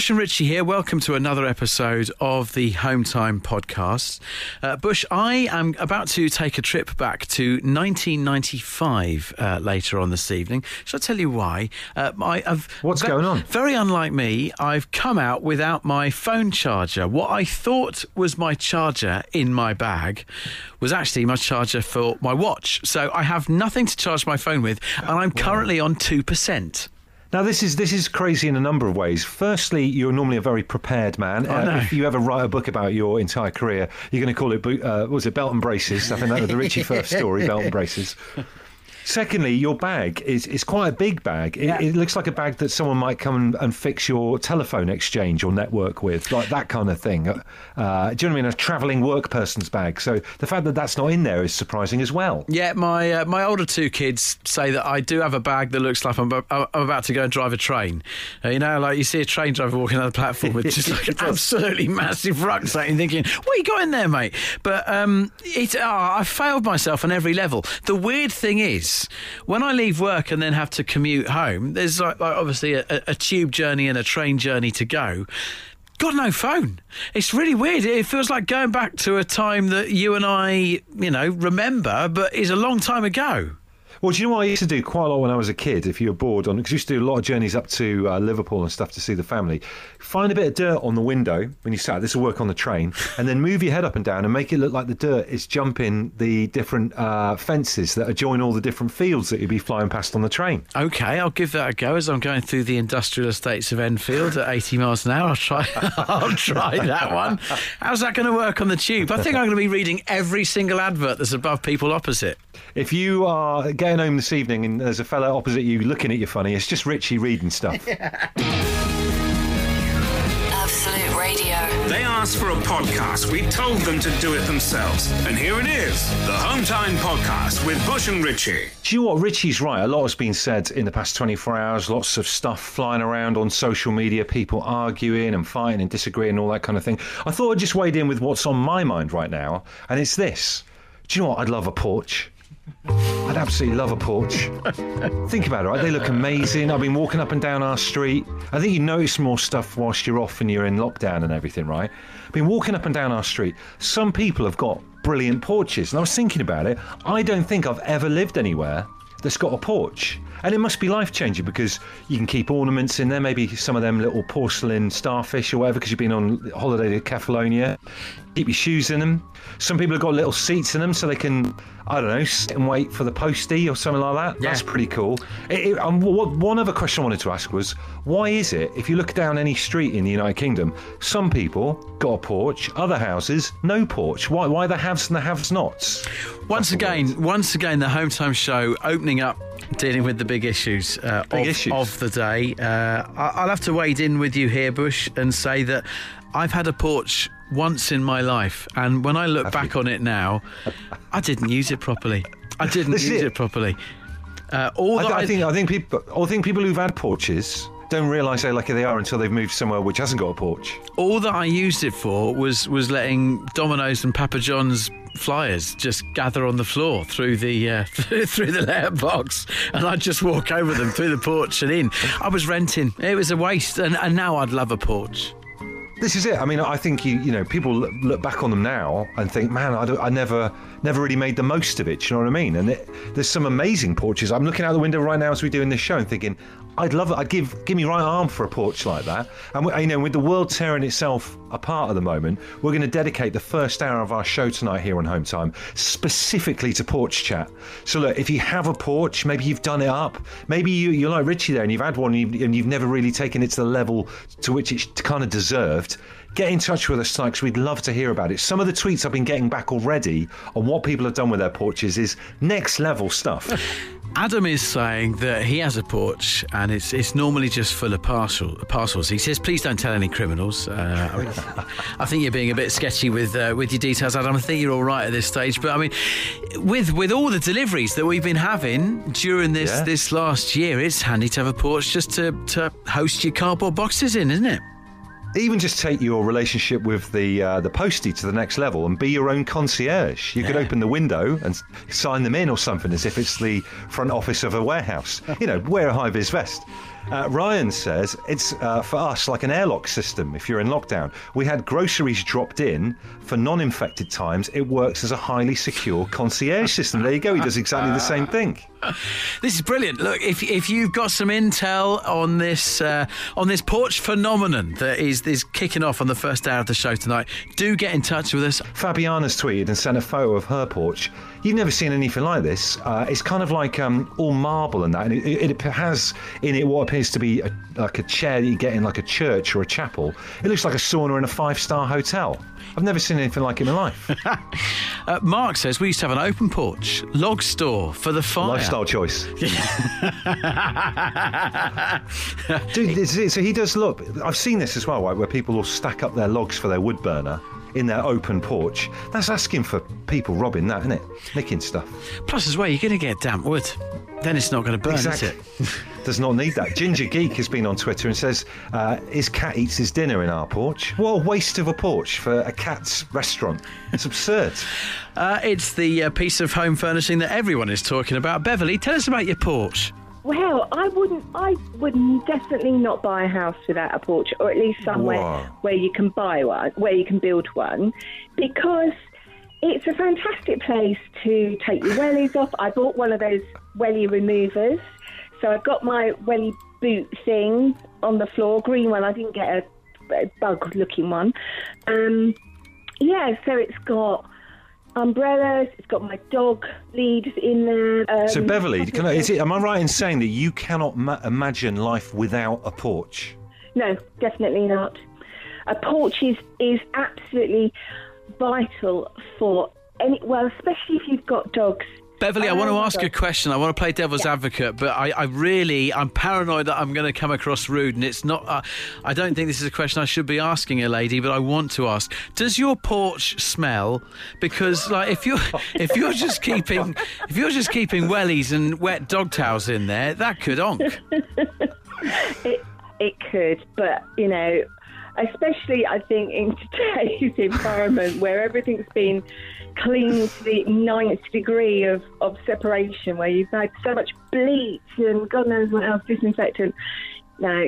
Bush and Richie here. Welcome to another episode of the Home Time podcast. Uh, Bush, I am about to take a trip back to 1995 uh, later on this evening. Shall I tell you why? Uh, I, have What's going on? Very unlike me, I've come out without my phone charger. What I thought was my charger in my bag was actually my charger for my watch. So I have nothing to charge my phone with, and I'm currently on 2%. Now this is this is crazy in a number of ways. Firstly, you're normally a very prepared man. Uh, if you ever write a book about your entire career, you're going to call it uh, what was it belt and braces? I think that was the Richie Firth story, belt and braces. Secondly, your bag is, is quite a big bag. It, Yeah. it looks like a bag that someone might come and, and fix your telephone exchange or network with, like that kind of thing. Uh, uh, do you know what I mean? A travelling work person's bag. So the fact that that's not in there is surprising as well. Yeah, my uh, my older two kids say that I do have a bag that looks like I'm, ab- I'm about to go and drive a train. Uh, you know, like you see a train driver walking on the platform with just like an absolutely massive rucksack and thinking, what you got in there, mate? But um, it, oh, I failed myself on every level. The weird thing is, when I leave work and then have to commute home, there's like, like obviously a- a tube journey and a train journey to go. Got no phone. It's really weird. It feels like going back to a time that you and I, you know, remember, but is a long time ago. Well, do you know what I used to do quite a lot when I was a kid? If you were bored, on because I used to do a lot of journeys up to uh, Liverpool and stuff to see the family. Find a bit of dirt on the window when you sat. This will work on the train, and then move your head up and down and make it look like the dirt is jumping the different uh, fences that adjoin all the different fields that you'd be flying past on the train. Okay, I'll give that a go as I'm going through the industrial estates of Enfield at 80 miles an hour. I'll try. I'll try that one. How's that going to work on the tube? I think I'm going to be reading every single advert that's above people opposite. If you are getting home this evening and there's a fella opposite you looking at you funny, it's just Richie reading stuff. Absolute Radio. They asked for a podcast. We told them to do it themselves. And here it is the Home Time Podcast with Bush and Richie. Do you know what? Richie's right. A lot has been said in the past 24 hours. Lots of stuff flying around on social media, people arguing and fighting and disagreeing, and all that kind of thing. I thought I'd just wade in with what's on my mind right now, and it's this. Do you know what? I'd love a porch. I'd absolutely love a porch. Think about it, right? They look amazing. I've been walking up and down our street. I think you notice more stuff whilst you're off and you're in lockdown and everything, right? I've been walking up and down our street. Some people have got brilliant porches. And I was thinking about it. I don't think I've ever lived anywhere that's got a porch. And it must be life changing because you can keep ornaments in there, maybe some of them little porcelain starfish or whatever, because you've been on holiday to Catalonia. Keep your shoes in them. Some people have got little seats in them so they can, I don't know, sit and wait for the postie or something like that. Yeah. That's pretty cool. It, it, um, what, one other question I wanted to ask was why is it, if you look down any street in the United Kingdom, some people got a porch, other houses, no porch? Why, why the haves and the haves nots? Once That's again, once again, the Home Time Show opening up, dealing with the big issues, uh, Big of, issues. of the day. Uh, I'll have to wade in with you here, Bush, and say that I've had a porch once in my life, and when I look back on it now, I didn't use it properly. I didn't use it. it properly. Uh, all I, that th- I I- think I think people I think people who've had porches don't realise how lucky they are until they've moved somewhere which hasn't got a porch. all that I used it for was was letting Domino's and Papa John's flyers just gather on the floor through the uh, through the letterbox, and I'd just walk over them through the porch and in. I was renting. It was a waste, and, and now I'd love a porch. This is it. I mean, I think you you know people look, back on them now and think, man, I, I never never really made the most of it. You know what I mean? And it, there's some amazing porches. I'm looking out the window right now as we're doing this show and thinking, I'd love it. I'd give give me right arm for a porch like that. And we, you know, with the world tearing itself apart at the moment, we're going to dedicate the first hour of our show tonight here on Home Time specifically to porch chat. So look, if you have a porch, maybe you've done it up. Maybe you, you're like Richie there, and you've had one, and you've, and you've never really taken it to the level to which it's kind of deserved. Get in touch with us tonight because we'd love to hear about it. Some of the tweets I've been getting back already on what people have done with their porches is next level stuff. Adam is saying that he has a porch and it's it's normally just full of parcel, parcels. He says, "Please don't tell any criminals." Uh, I, mean, I think you're being a bit sketchy with uh, with your details, Adam. I think you're all right at this stage, but I mean, with with all the deliveries that we've been having during this Yeah. this last year, it's handy to have a porch just to to host your cardboard boxes in, isn't it? Even just take your relationship with the uh, the postie to the next level and be your own concierge. You could open the window and sign them in or something as if it's the front office of a warehouse. You know, wear a high vis vest. Uh, Ryan says it's uh, for us like an airlock system if you're in lockdown. We had groceries dropped in for non infected times. It works as a highly secure concierge system. There you go. He does exactly the same thing. This is brilliant. Look, if if you've got some intel on this uh, on this porch phenomenon that is is kicking off on the first hour of the show tonight, do get in touch with us. Fabiana's tweeted and sent a photo of her porch. You've never seen anything like this. Uh, it's kind of like um, all marble and that, and it, it, has in it what appears to be a, like a chair that you get in like a church or a chapel. It looks like a sauna in a five star hotel. I've never seen anything like it in my life. Uh, Mark says we used to have an open porch log store for the fire. Lifestyle choice. Dude, this is- so he does look. I've seen this as well, right, where people will stack up their logs for their wood burner in their open porch. That's asking for people robbing that, isn't it? Nicking stuff. Plus, as well, you're going to get damp wood. Then it's not going to burn, Exactly. is it? Does not need that. Ginger Geek has been on Twitter and says uh, his cat eats his dinner in our porch. What a waste of a porch for a cat's restaurant. It's absurd. Uh, it's the uh, piece of home furnishing that everyone is talking about. Beverly, tell us about your porch. Well, I wouldn't. I would definitely not buy a house without a porch, or at least somewhere where you can buy one, where you can build one, because it's a fantastic place to take your wellies off. I bought one of those welly removers, so I've got my welly boot thing on the floor, green one. I didn't get a, a bug-looking one. Um, yeah, so it's got umbrellas. It's got my dog leads in there. Um, So Beverly, can I, is it, am I right in saying that you cannot ma- imagine life without a porch? No, definitely not. A porch is, is absolutely vital for any, well, especially if you've got dogs. Beverly, I want to ask you a question. I want to play devil's advocate, but I, I really, I'm paranoid that I'm going to come across rude, and it's not. Uh, I don't think this is a question I should be asking a lady, but I want to ask: Does your porch smell? Because, like, if you're if you're just keeping if you're just keeping wellies and wet dog towels in there, that could onk. It, it could, but, you know, especially I think in today's environment where everything's been cleaned to the ninth degree of, of separation, where you've had so much bleach and God knows what else, disinfectant. No,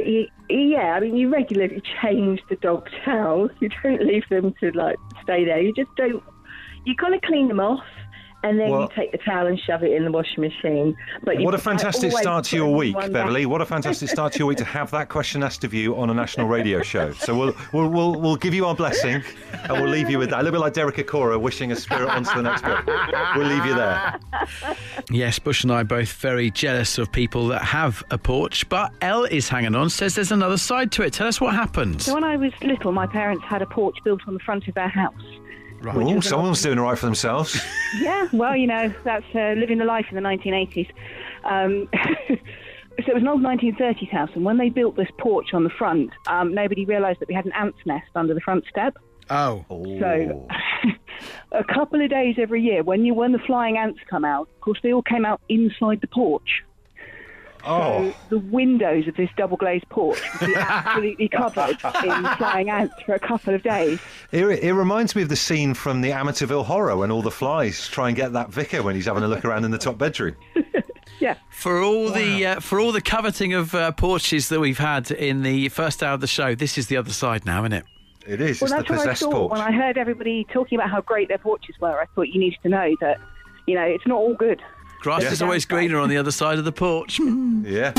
yeah, I mean, you regularly change the dog towels. You don't leave them to like stay there. You just don't. You kind of clean them off, and then Well- you take the towel and shove it in the washing machine. But What a fantastic start to your week, one Beverly. back. What a fantastic start to your week to have that question asked of you on a national radio show. So we'll we'll we'll, we'll give you our blessing and we'll leave you with that. A little bit like Derek Acorah wishing a spirit onto the next bit. We'll leave you there. Yes, Bush and I are both very jealous of people that have a porch, but Elle is hanging on. Says there's another side to it. Tell us what happened. So when I was little, my parents had a porch built on the front of their house. Oh, someone's doing all right for themselves. Yeah, well, you know, that's uh, living the life in the 1980s. Um, so it was an old 1930s house, and when they built this porch on the front, um, nobody realised that we had an ant's nest under the front step. Oh, So a couple of days every year, when you when the flying ants come out, of course, they all came out inside the porch. Oh, The windows of this double glazed porch would be absolutely covered in flying ants for a couple of days. it, it reminds me of the scene from the Amityville Horror when all the flies try and get that vicar when he's having a look around in the top bedroom. Yeah. For all the uh, for all the coveting of uh, porches that we've had in the first hour of the show, this is the other side now, isn't it? It is. Well, it's the that's what I thought porch. when I heard everybody talking about how great their porches were. I thought you needed to know that, you know, it's not all good. Grass Yeah. is always greener on the other side of the porch. Yeah.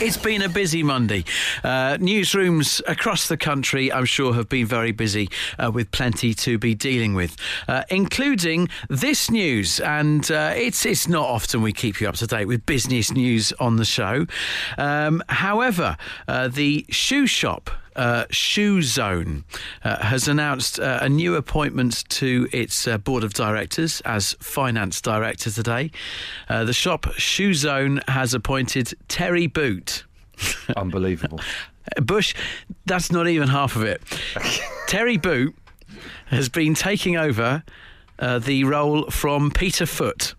It's been a busy Monday. Uh, newsrooms across the country, I'm sure, have been very busy uh, with plenty to be dealing with, uh, including this news. And uh, it's it's not often we keep you up to date with business news on the show. Um, however, uh, the shoe shop. Uh, Shoe Zone uh, has announced uh, a new appointment to its uh, board of directors as finance director today. Uh, the shop Shoe Zone has appointed Terry Boot. Unbelievable. Bush, that's not even half of it. Terry Boot has been taking over uh, the role from Peter Foot.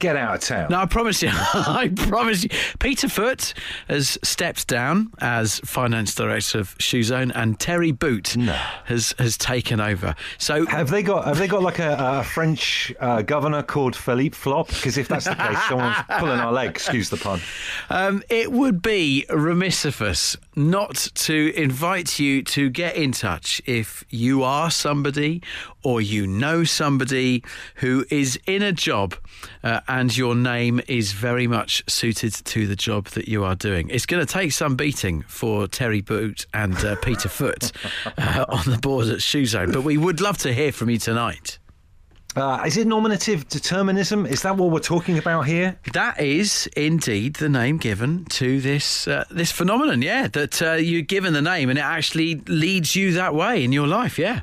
Get out of town. No, I promise you. I promise you. Peter Foot has stepped down as finance director of Shoe Zone, and Terry Boot has has taken over. So Have they got Have they got like a, a French uh, governor called Philippe Flop? Because if that's the case, someone's pulling our leg. Excuse the pun. Um, it would be remiss of us not to invite you to get in touch if you are somebody or you know somebody who is in a job uh, and your name is very much suited to the job that you are doing. It's going to take some beating for Terry Boot and uh, Peter Foot uh, on the board at Shoe Zone, but we would love to hear from you tonight. Uh, is it nominative determinism? Is that what we're talking about here? That is indeed the name given to this uh, this phenomenon. Yeah, that uh, you're given the name and it actually leads you that way in your life. Yeah.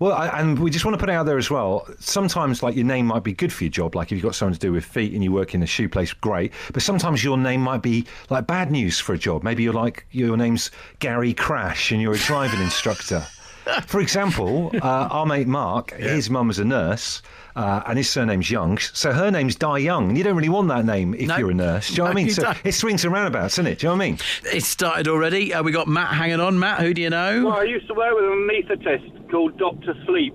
Well, I, and we just want to put it out there as well. Sometimes, like your name might be good for your job. Like if you've got something to do with feet and you work in a shoe place, great. But sometimes your name might be like bad news for a job. Maybe you're like your name's Gary Crash and you're a driving instructor. For example, uh, our mate Mark, his mum was a nurse. Uh, and his surname's Young, so her name's Die Young, and you don't really want that name if No. you're a nurse. Do you know what I mean? So don't. it swings and roundabouts, isn't it? Do you know what I mean? It started already. Uh, we got Matt hanging on. Matt, who do you know? Well, I used to work with an anaesthetist called Doctor Sleep.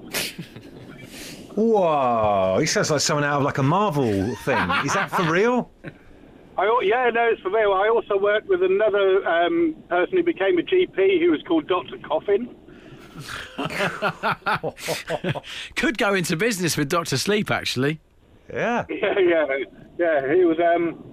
Whoa, he sounds like someone out of like a Marvel thing. Is that for real? I, yeah, no, it's for real. I also worked with another um, person who became a GP who was called Doctor Coffin. Could go into business with Doctor Sleep. Actually, Yeah. Yeah, yeah, yeah. He was um,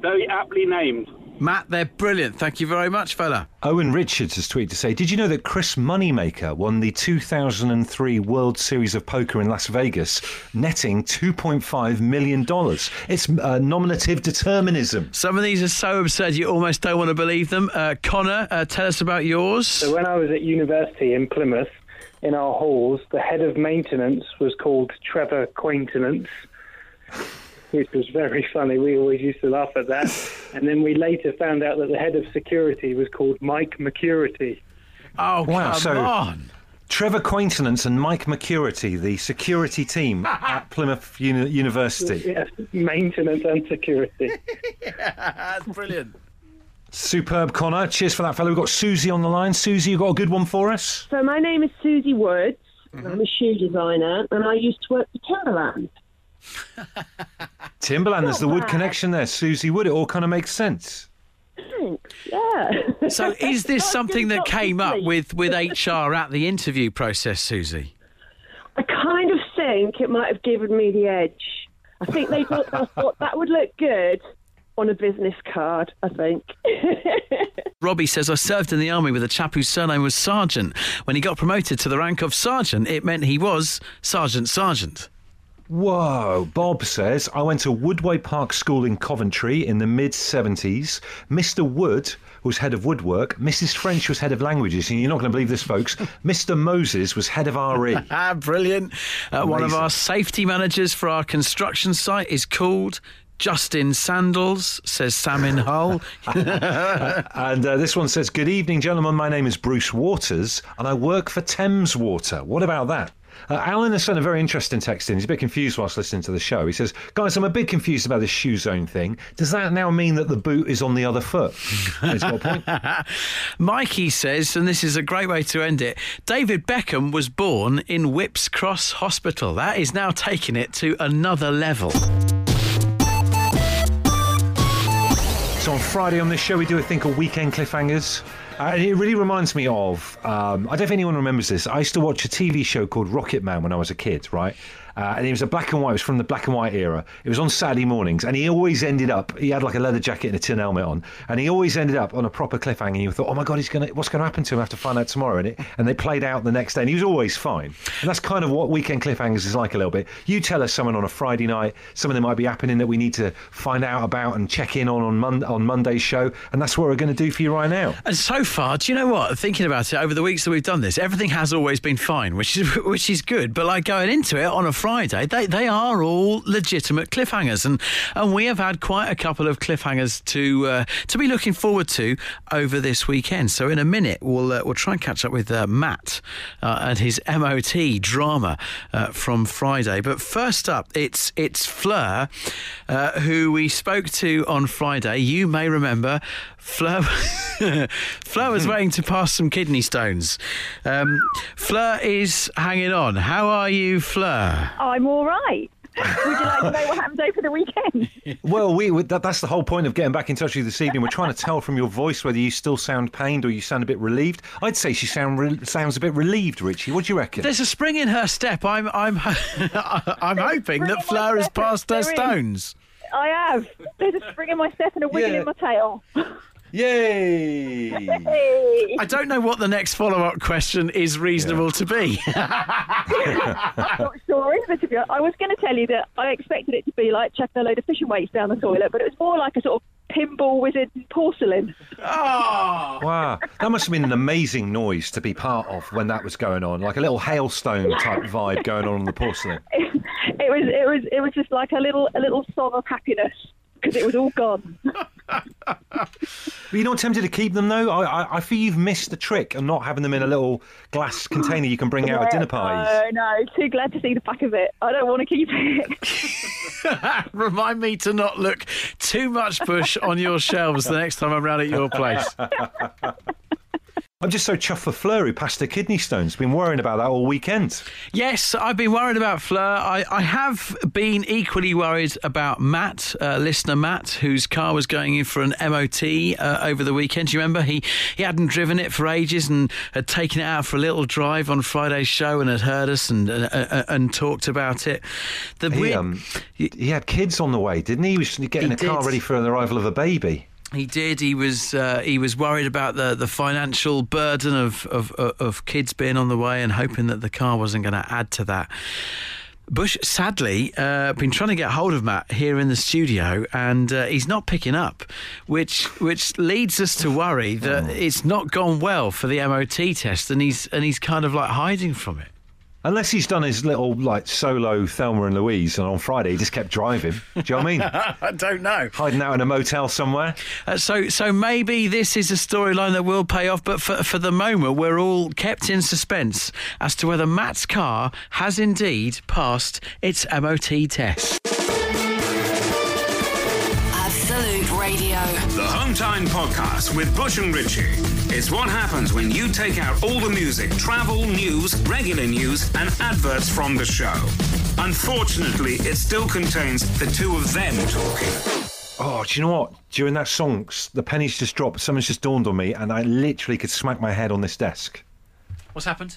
very aptly named. Matt, they're brilliant. Thank you very much, fella. Owen Richards has tweeted to say, Did you know that Chris Moneymaker won the 2003 World Series of Poker in Las Vegas, netting $2.5 million? It's uh, nominative determinism. Some of these are so absurd you almost don't want to believe them. Uh, Connor, uh, tell us about yours. So when I was at university in Plymouth, in our halls, the head of maintenance was called Trevor Quaintenance, which was very funny. We always used to laugh at that. and then we later found out that the head of security was called Mike McCurity. Oh, Wow, come so- on. Trevor Quaintenance and Mike McCurity, the security team at Plymouth Uni- University. Yes, maintenance and security. yeah, That's brilliant. Superb, Connor. Cheers for that, fellow. We've got Susie on the line. Susie, you've got a good one for us? So my name is Susie Woods. Mm-hmm. I'm a shoe designer, and I used to work for Timberland. Timberland, there's the Not Wood connection there. Susie Wood, it all kind of makes sense. Thanks. Yeah. So, is this something that came up with, with HR at the interview process, Susie? I kind of think it might have given me the edge. I think they thought, I thought that would look good on a business card. I think. Robbie says, I served in the army with a chap whose surname was Sergeant. When he got promoted to the rank of Sergeant, it meant he was Sergeant Sergeant. Whoa. Bob says, I went to Woodway Park School in Coventry in the mid 70s. Mr. Wood was head of woodwork. Mrs. French was head of languages. And you're not going to believe this, folks. Mr. Moses was head of. RE. Ah, brilliant. Uh, one of our safety managers for our construction site is called Justin Sandals, says Sam in Hull. And uh, this one says, Good evening, gentlemen. My name is Bruce Waters, and I work for Thames Water. What about that? Uh, Alan has sent a very interesting text in. He's a bit confused whilst listening to the show. He says, Guys, I'm a bit confused about this shoe zone thing. Does that now mean that the boot is on the other foot? Mikey says, and this is a great way to end it David Beckham was born in Whipps Cross Hospital. That is now taking it to another level. So on Friday on this show, we do a thing called Weekend Cliffhangers. Uh, and it really reminds me of, um, I don't know if anyone remembers this. I used to watch a TV show called Rocket Man when I was a kid, right? Uh, and it was a black and white, it was from the black and white era. It was on Saturday mornings, and he always ended up, he had like a leather jacket and a tin helmet on, and he always ended up on a proper cliffhanger. And you thought, oh my God, he's gonna, what's going to happen to him? I have to find out tomorrow. And, it, and they played out the next day, and he was always fine. And that's kind of what Weekend Cliffhangers is like a little bit. You tell us someone on a Friday night, something that might be happening that we need to find out about and check in on on, Mon- on Monday's show, and that's what we're going to do for you right now. And so far, do you know what? Thinking about it over the weeks that we've done this, everything has always been fine, which is which is good. But like going into it on a Friday, they, they are all legitimate cliffhangers, and and we have had quite a couple of cliffhangers to uh, to be looking forward to over this weekend. So in a minute, we'll uh, we'll try and catch up with uh, Matt uh, and his MOT drama uh, from Friday. But first up, it's it's Fleur, uh, who we spoke to on Friday. You may remember. Fleur, Fleur was waiting to pass some kidney stones. Um, Fleur is hanging on. How are you, Fleur? I'm all right. Would you like to know what happened over the weekend? Well, we we- that, that's the whole point of getting back in touch with you this evening. We're trying to tell from your voice whether you still sound pained or you sound a bit relieved. I'd say she sound re- sounds a bit relieved, Richie. What do you reckon? There's a spring in her step. I'm I'm I'm hoping that Fleur has passed her stones. I have. There's a spring in my step and a wiggle Yeah. in my tail. Yay! Hey. I don't know what the next follow-up question is reasonable to be. I'm not sure either, to be honest. I was going to tell you that I expected it to be like chucking a load of fishing weights down the toilet, but it was more like a sort of pinball wizard porcelain. oh. Wow, that must have been an amazing noise to be part of when that was going on, like a little hailstone type vibe going on on the porcelain. It, it was, it was, it was just like a little, a little song of happiness because it was all gone. But you're not tempted to keep them though. I, I, I feel you've missed the trick of not having them in a little glass container you can bring out at dinner parties. No, no, too glad to see the back of it. I don't want to keep it. Remind me to not look too much bush on your shelves the next time I'm round at your place. I'm just so chuffed for Fleur who passed her kidney stones. Been worrying about that all weekend. Yes, I've been worried about Fleur. I, I have been equally worried about Matt, uh, listener Matt, whose car was going in for an MOT uh, over the weekend. Do you remember? He, he hadn't driven it for ages and had taken it out for a little drive on Friday's show and had heard us and, uh, and talked about it. The He, weird- um, he had kids on the way, didn't he? He was getting He a car did. ready for the arrival of a baby. He did. He was uh, he was worried about the, the financial burden of, of of kids being on the way and hoping that the car wasn't going to add to that. Bush, sadly, uh, been trying to get hold of Matt here in the studio, and uh, he's not picking up, which which leads us to worry that it's not gone well for the MOT test, and he's and he's kind of like hiding from it. Unless he's done his little like solo Thelma and Louise, and on Friday he just kept driving. Do you know what I mean? I don't know. Hiding out in a motel somewhere. Uh, so, so maybe this is a storyline that will pay off, but for, for the moment, we're all kept in suspense as to whether Matt's car has indeed passed its MOT test. Absolute Radio. The Home Time Podcast with Bush and Richie. It's what happens when you take out all the music, travel, news, regular news, and adverts from the show. Unfortunately, it still contains the two of them talking. Oh, do you know what? During that song, the pennies just dropped. Something's just dawned on me, and I literally could smack my head on this desk. What's happened?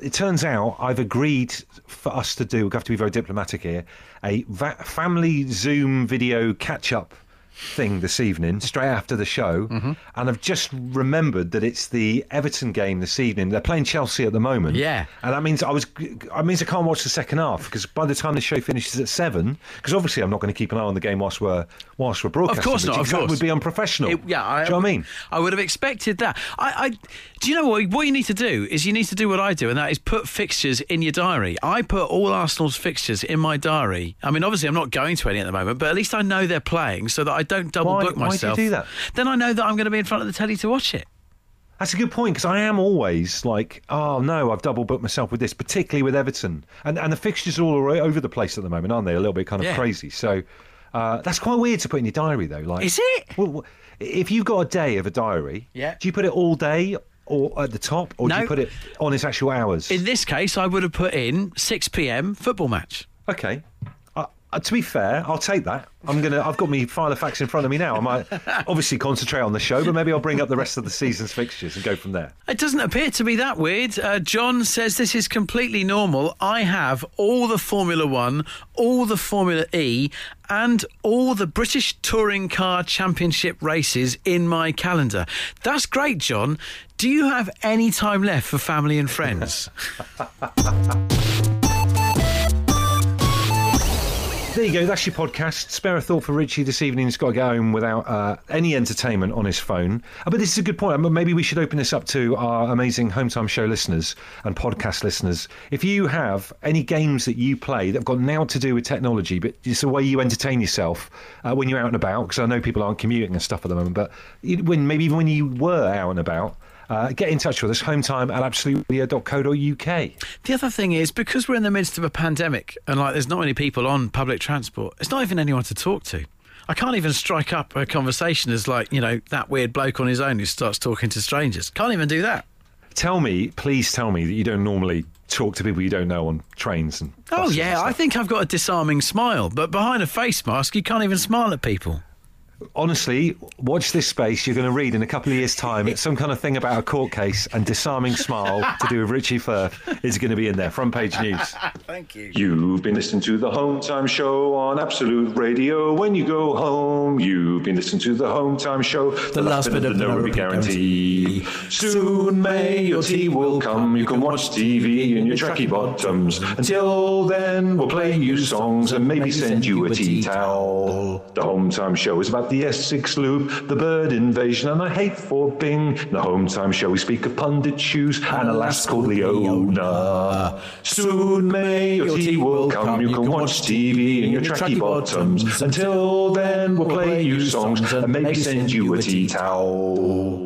It turns out I've agreed for us to do. We have to be very diplomatic here. A va- family Zoom video catch-up thing this evening, straight after the show, Mm-hmm. and I've just remembered that it's the Everton game this evening. They're playing Chelsea at the moment. Yeah. and that means I was. I means I can't watch the second half because by the time the show finishes at seven, because obviously I'm not going to keep an eye on the game whilst we're whilst we're broadcasting. Of course not, of course. would be unprofessional. It- yeah, I, do you know what I mean? I would have expected that. I, I, do you know what? What you need to do is you need to do what I do, and that is put fixtures in your diary. I put all Arsenal's fixtures in my diary. I mean, obviously, I'm not going to any at the moment, but at least I know they're playing, so that I don't double Why- book why do you myself. do that? Then I know that I'm going to be in front of the telly to watch it. That's a good point because I am always like, oh no, I've double booked myself with this, particularly with Everton, and and the fixtures are all over the place at the moment, aren't they? A little bit kind of Yeah. crazy. So uh, that's quite weird to put in your diary, though. Like, Is it? Well, if you've got a day of a diary, Yeah. do you put it all day or at the top, or do you put it on its actual hours? In this case, I would have put in 6 p.m. football match. Okay. Uh, to be fair, I'll take that. I'm gonna. I've got me file of facts in front of me now. I might obviously concentrate on the show, but maybe I'll bring up the rest of the season's fixtures and go from there. It doesn't appear to be that weird. Uh, John says this is completely normal. I have all the Formula One, all the Formula E, and all the British Touring Car Championship races in my calendar. That's great, John. Do you have any time left for family and friends? There you go. That's your podcast. Spare a thought for Richie this evening. He's got to go home without uh, any entertainment on his phone. Uh, but this is a good point. Maybe we should open this up to our amazing home time show listeners and podcast listeners. If you have any games that you play that have got now to do with technology, but it's the way you entertain yourself uh, when you're out and about, because I know people aren't commuting and stuff at the moment, but when maybe even when you were out and about. Uh, get in touch with us, hometime at absoluteradio.co.uk. The other thing is because we're in the midst of a pandemic and like there's not many people on public transport, it's not even anyone to talk to. I can't even strike up a conversation as like you know that weird bloke on his own who starts talking to strangers. Can't even do that. Tell me, please tell me that you don't normally talk to people you don't know on trains and. Oh buses and yeah, I think I've got a disarming smile, but behind a face mask, you can't even smile at people. Honestly, watch this space. You're going to read in a couple of years' time. It's some kind of thing about a court case and disarming smile to do with Richie Firth is going to be in there. Front page news. Thank you. You've been listening to the Home Time Show on Absolute Radio. When you go home, you've been listening to the Home Time Show. The, last bit of the no no guarantee. Soon may your tea will come. You can watch TV in your tracky bottoms. Until then, we'll play you songs and maybe send you a tea towel. The Home Time Show is about the Essex Loop, the bird invasion, and I hate for Bing. The Home Time Show, we speak of pundit shoes and a lass called Leona. Soon may your tea will come. You can watch TV in your tracky bottoms. Until then, we'll play you songs and maybe send you a tea towel.